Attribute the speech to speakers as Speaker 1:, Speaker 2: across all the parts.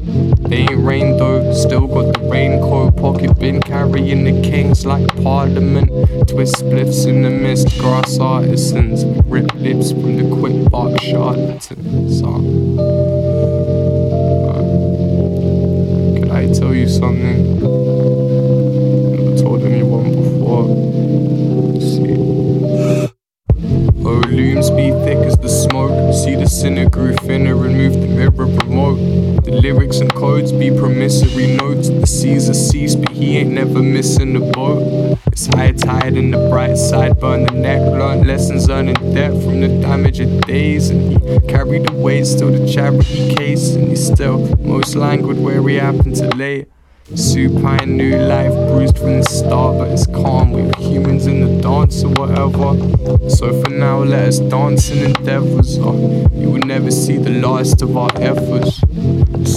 Speaker 1: They ain't rain though, still got the raincoat. Pocket bin carrying the kings like parliament. Twist spliffs in the mist, grass artisans. Rip lips from the quick bark charlatans. Could I tell you something? Never told anyone before. See. Oh, looms be thick as the smoke. See the sinner grew thinner and move the mirror remote. The lyrics and codes be promissory notes. The seas are ceased, but he ain't never missing a boat. It's high tide and the bright side burn the neck. Learned lessons earning debt from the damage of days. And he carried the weight, still the charity case. And he's still most languid where he happened to lay. Supine new life, bruised from the start, but it's calm with humans in the dance or whatever. So for now, let us dance in endeavors, or uh. you will never see the last of our efforts.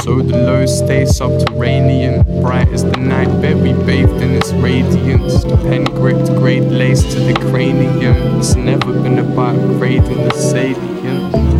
Speaker 1: So the low stay subterranean, bright as the night bed we bathed in its radiance. The pen gripped great lace to the cranium. It's never been about grading the salient.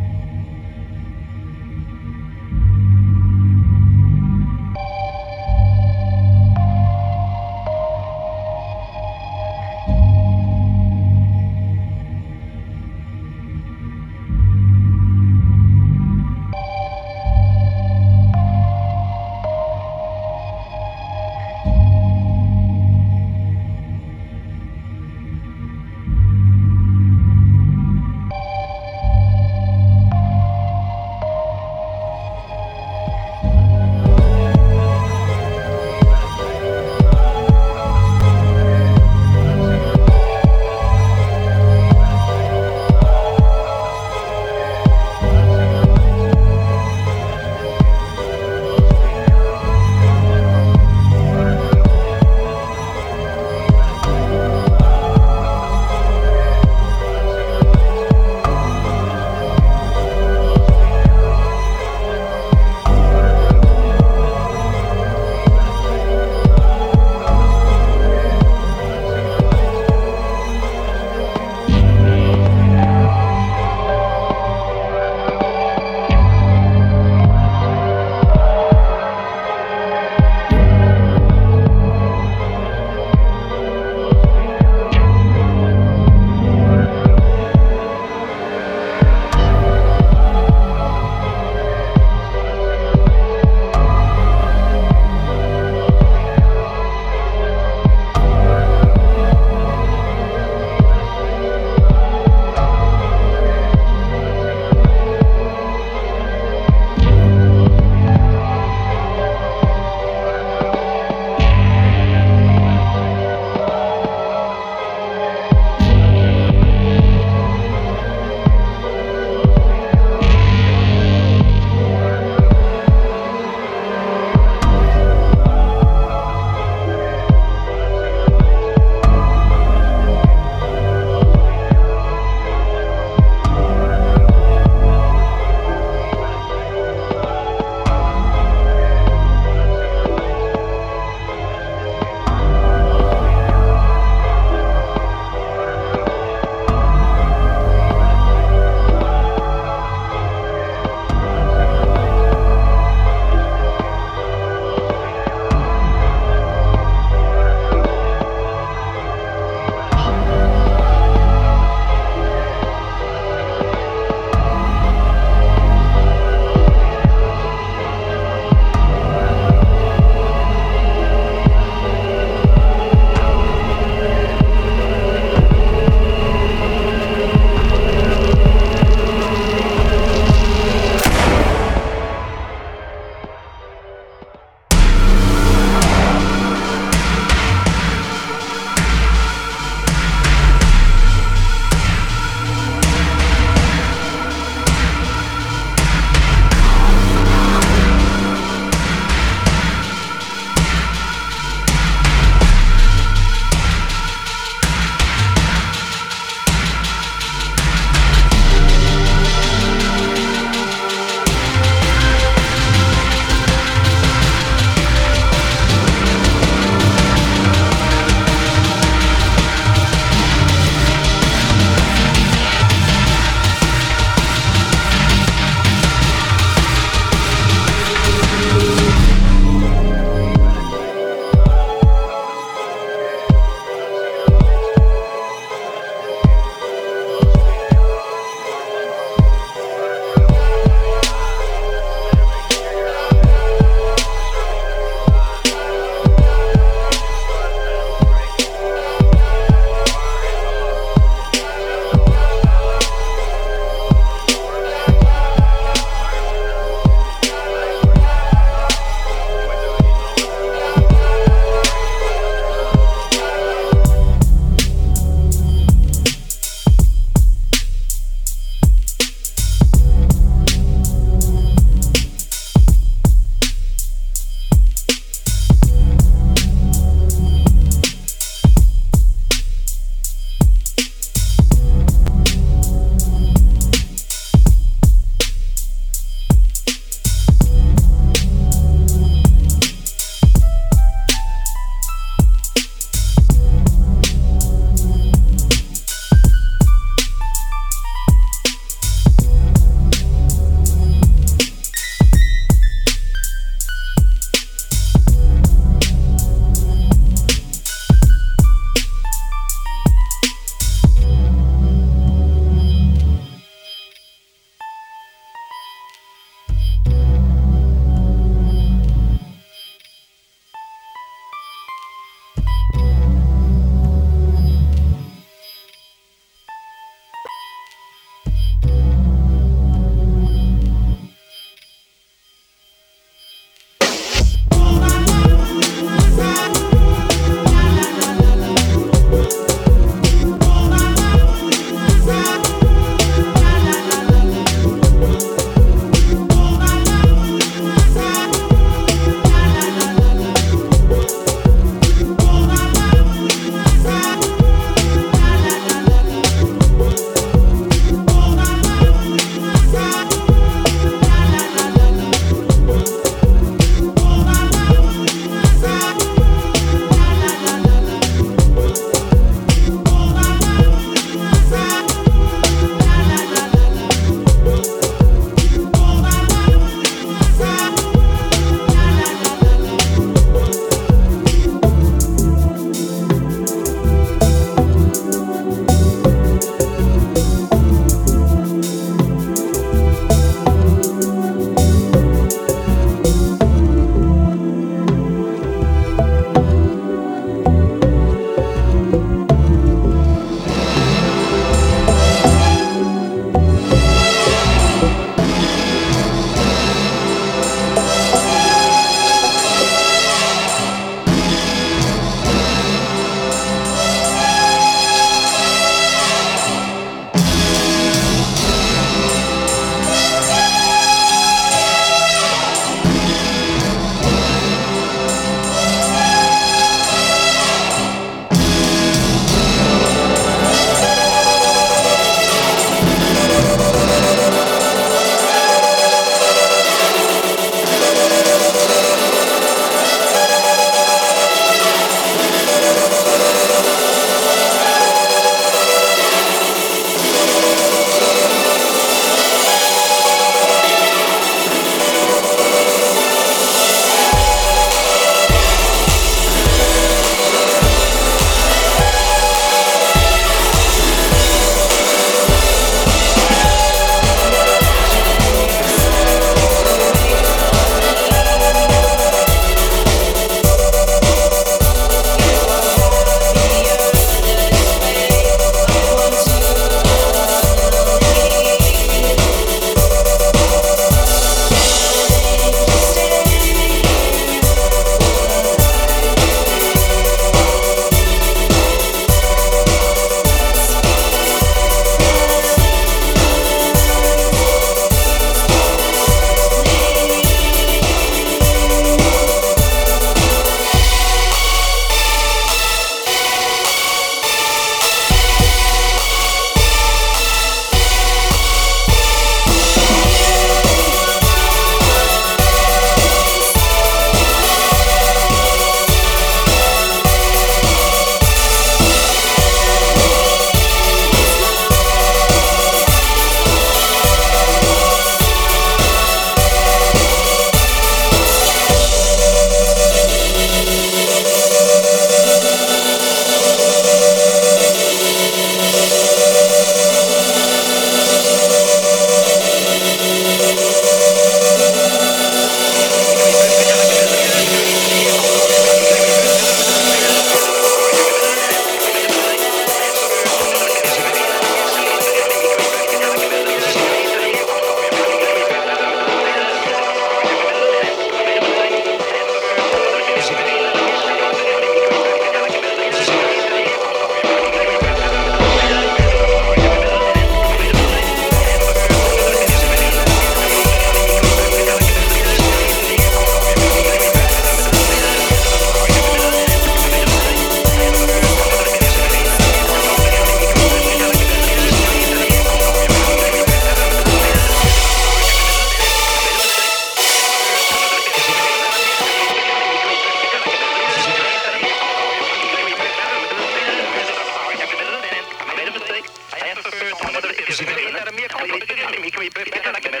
Speaker 2: Cheek.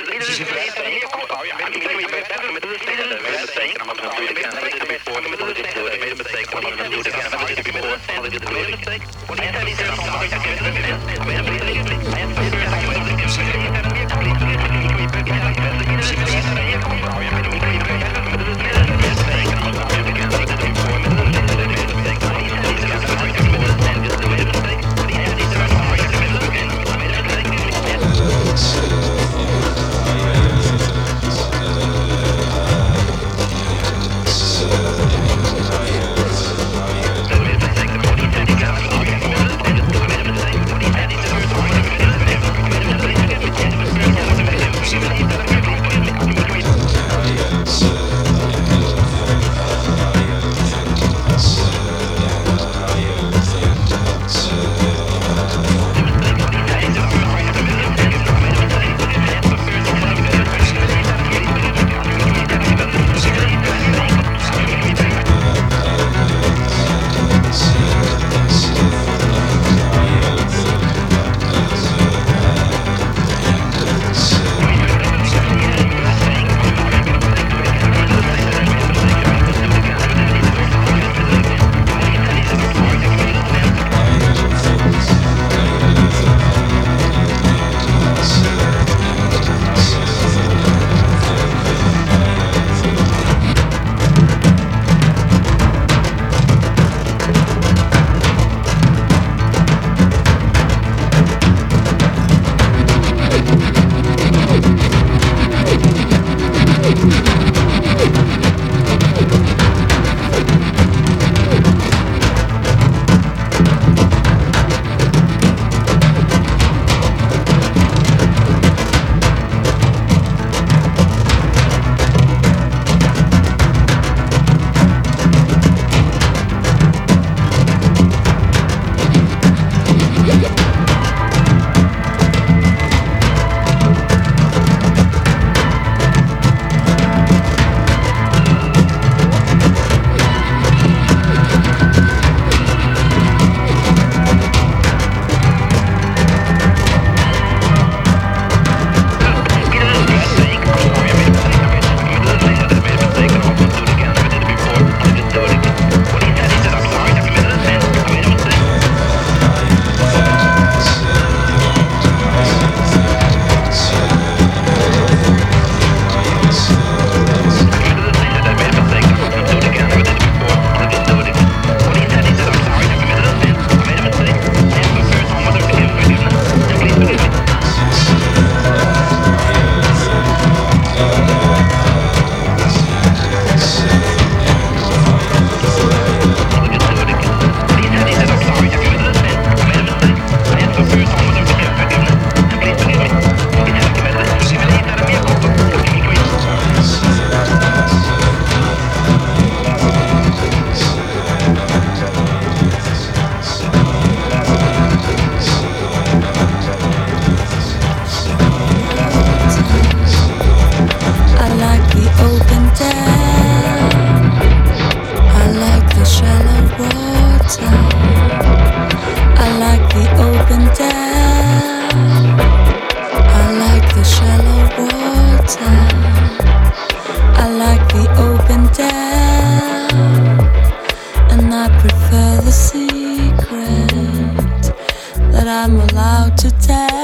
Speaker 2: Beauty, allowed to only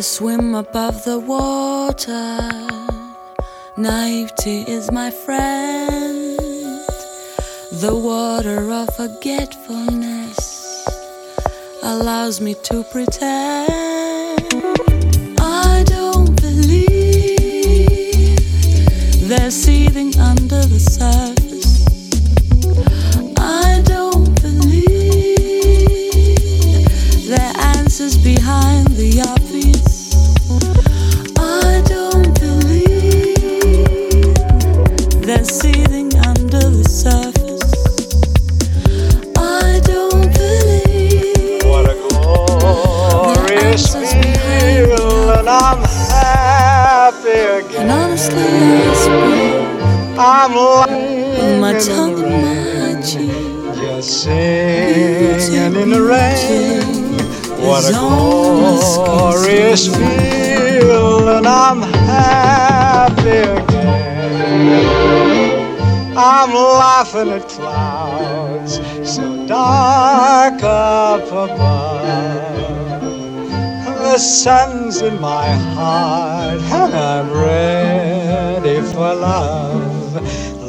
Speaker 2: swim above the water. Naivety is my friend. The water of forgetfulness allows me to pretend. I don't believe they're seething under the surface.
Speaker 3: My tongue in my cheek, just singing in the rain. What a glorious feeling! I'm happy again. I'm laughing at clouds so dark up above. The sun's in my heart, and I'm ready for love.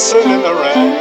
Speaker 3: dancing in the rain.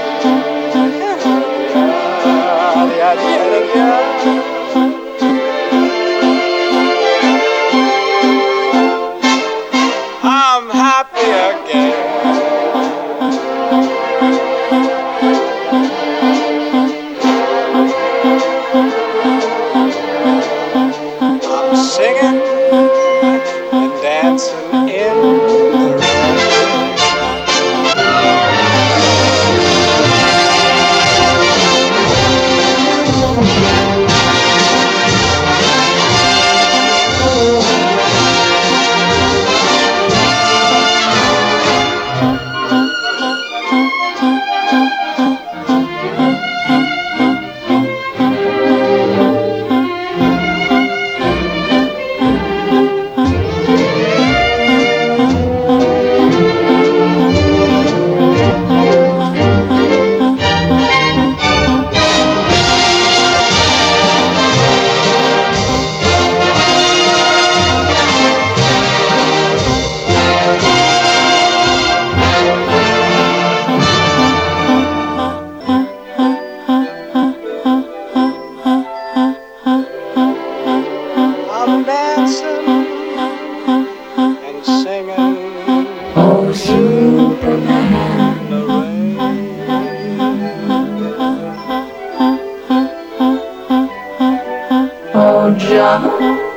Speaker 4: job.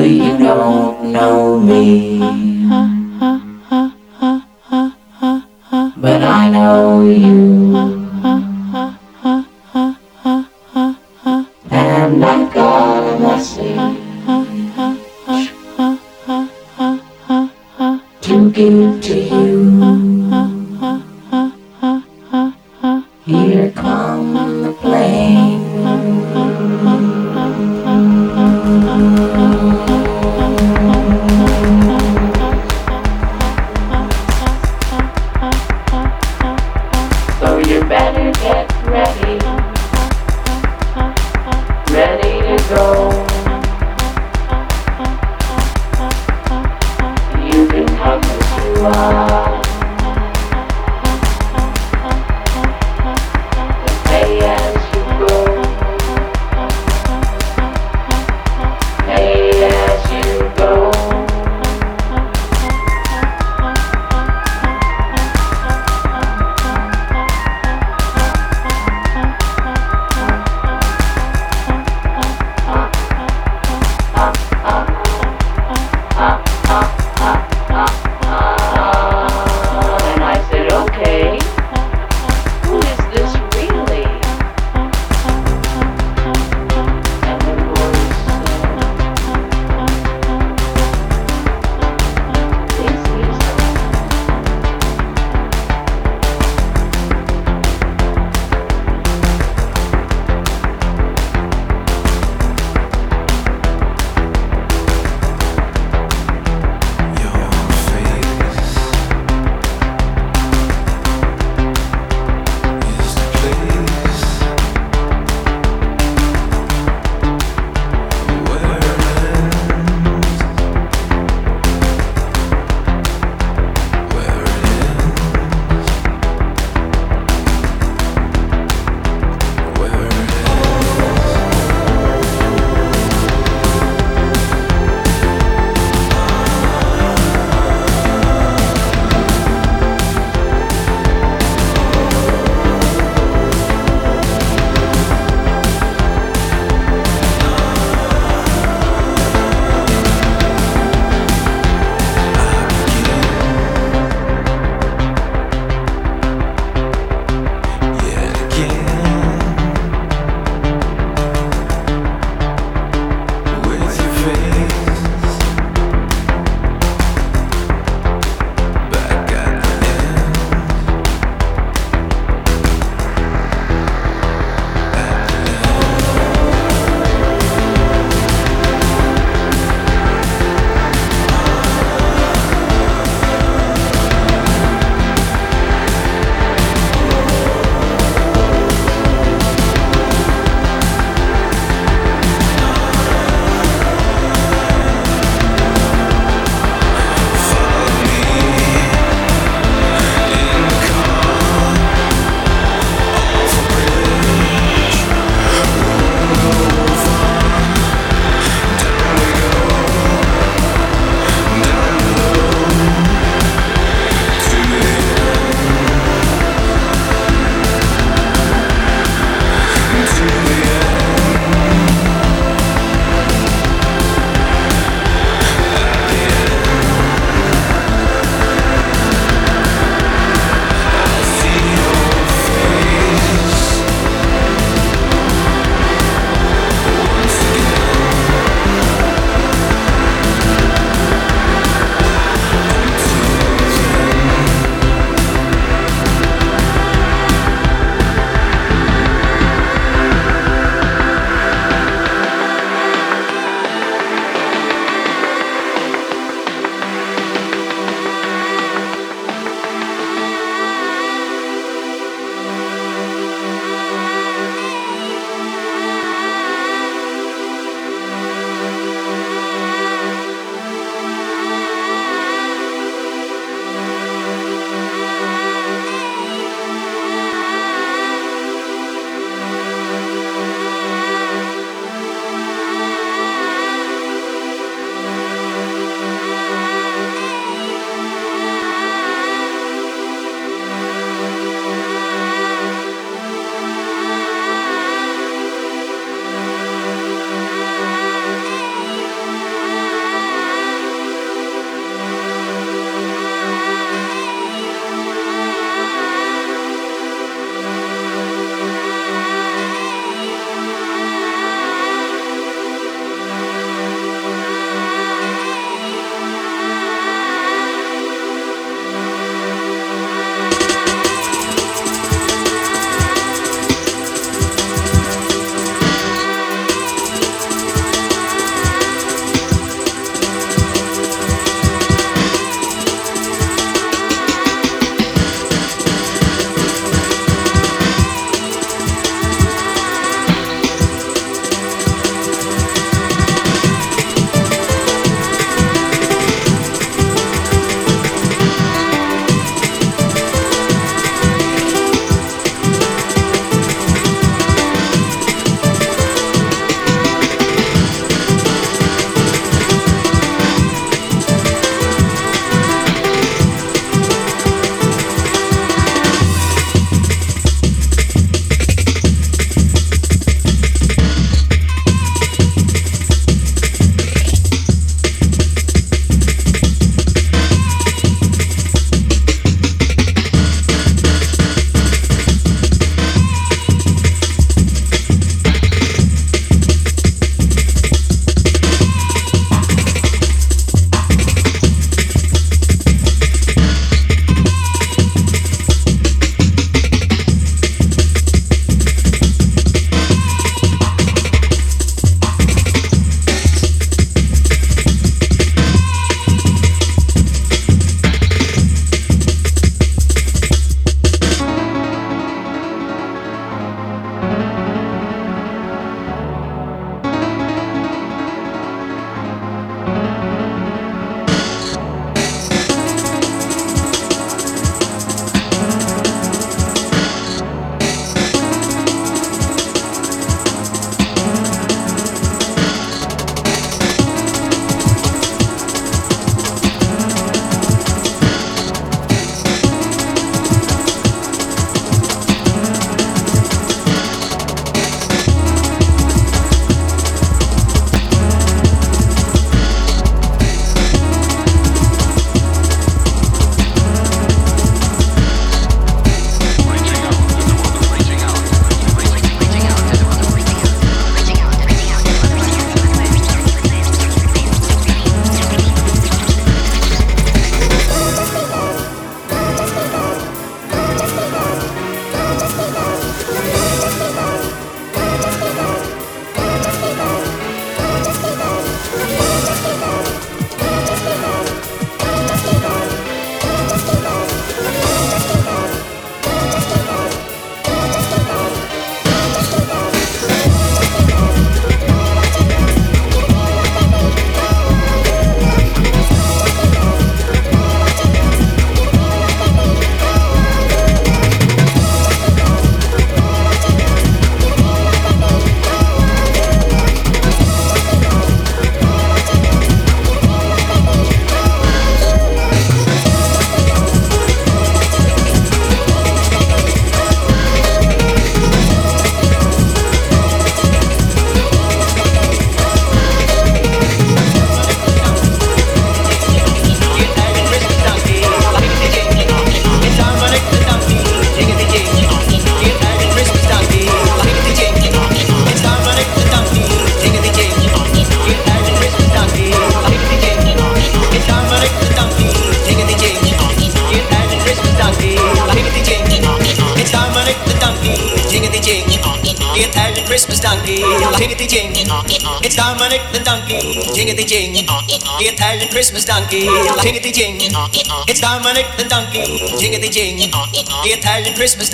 Speaker 4: You don't know me.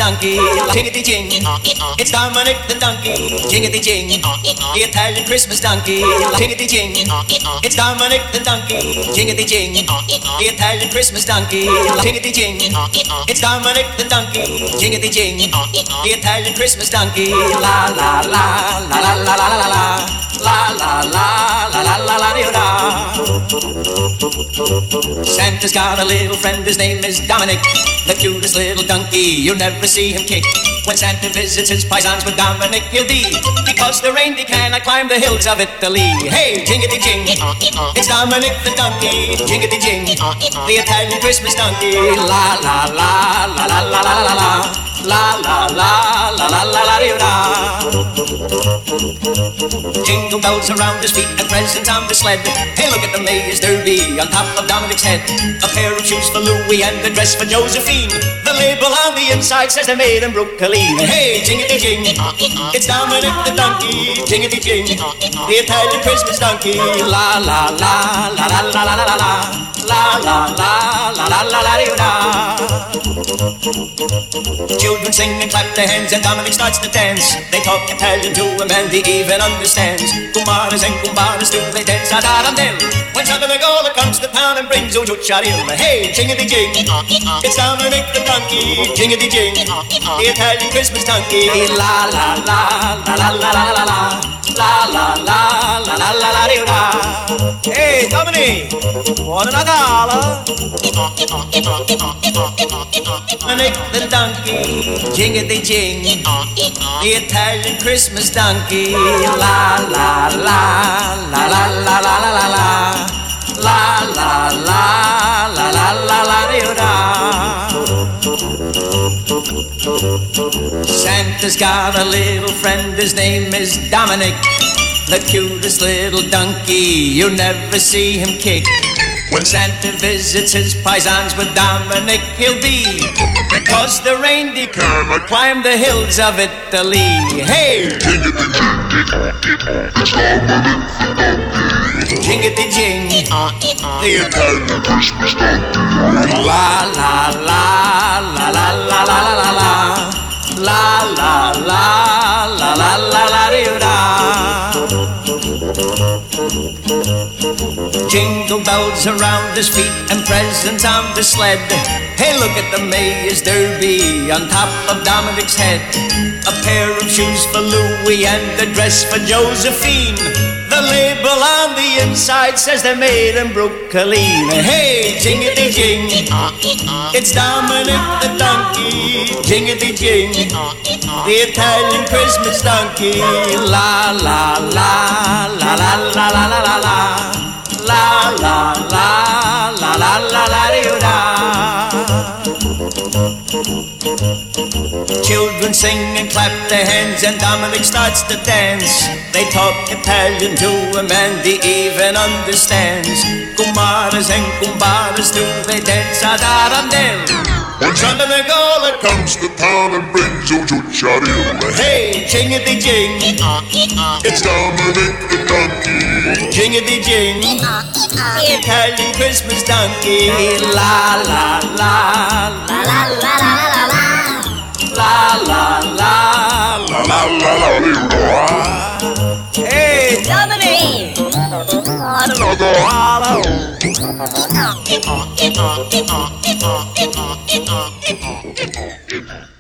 Speaker 5: Donkey. Jingity jing, it's Dominic the donkey. Jingity jing, the Italian Christmas donkey. Jingity jing, it's Dominic the donkey. Jingity jing, the Italian Christmas donkey. Jingity jing, it's Dominic the donkey. Jingity jing, the Italian Christmas donkey. La la la la la la la la la la la la la la la la la Santa's got a little friend, his name is Dominic, the cutest little donkey. You'll never see him kick. When Santa visits his paisans with Dominic, he'll be because the reindeer cannot climb the hills of Italy. Hey, jingity jing, it's Dominic the donkey. Jingity jing, the Italian Christmas donkey. La la la la la la la la la. La la la la la la la la Jingle bells around his feet and presents on the sled. Hey, look at the maze derby on top of Dominic's head. A pair of shoes for Louis and a dress for Josephine. The label on the inside says they're made in Brooklyn. Hey, jingity jing, it's Dominic the donkey. Jingity jing, the Italian Christmas donkey. La la la la la la la la la. La la la la la la la la. Children sing and clap their hands and Dominic starts to dance. They talk Italian to him and he even understands. Kumaras and kumbaras do they dance a da dum When Santa Nicola comes to town and brings Ojo Charil. Hey, jingity jing, it's Dominic the donkey. Jingity jing, the Italian Christmas donkey. La la la la la la la la la. La la la la la la la la Hey, Dominic, wanna gala? Dominic the donkey, jingity jing, the Italian Christmas donkey. La la la la la la la la la la. La la la la la la la la Santa's got a little friend, his name is Dominic, the cutest little donkey. You never see him kick. When Santa visits his paisans with Dominic, he'll be because the reindeer cannot climb the hills of Italy. Hey! Jingity jing, the Italian Christmas donkey. La la la la la la la la la la la la Jingle bells around his feet and presents on the sled. Hey, look at the Mayor's Derby on top of Dominic's head. A pair of shoes for Louis and a dress for Josephine. The label on the inside says they're made in Brooklyn. Hey, jingity jing, it's Dominic the donkey. Jingity jing, the Italian Christmas donkey. La la la la la la la la la la la la la la la la la da. Children sing and clap their hands, and Dominic starts to dance. They talk Italian to a man he even understands. Kumaras and kumbaras do they dance a da dum dum.
Speaker 6: When Santa Nicola comes to town and brings you chucharilla.
Speaker 5: Hey, chingity ching.
Speaker 6: It's Dominic the donkey
Speaker 5: jingity jing, the Italian Christmas donkey. La la la la la la la la la la la la La
Speaker 6: la la la la la.
Speaker 5: Hey,
Speaker 7: Dominic!
Speaker 6: la.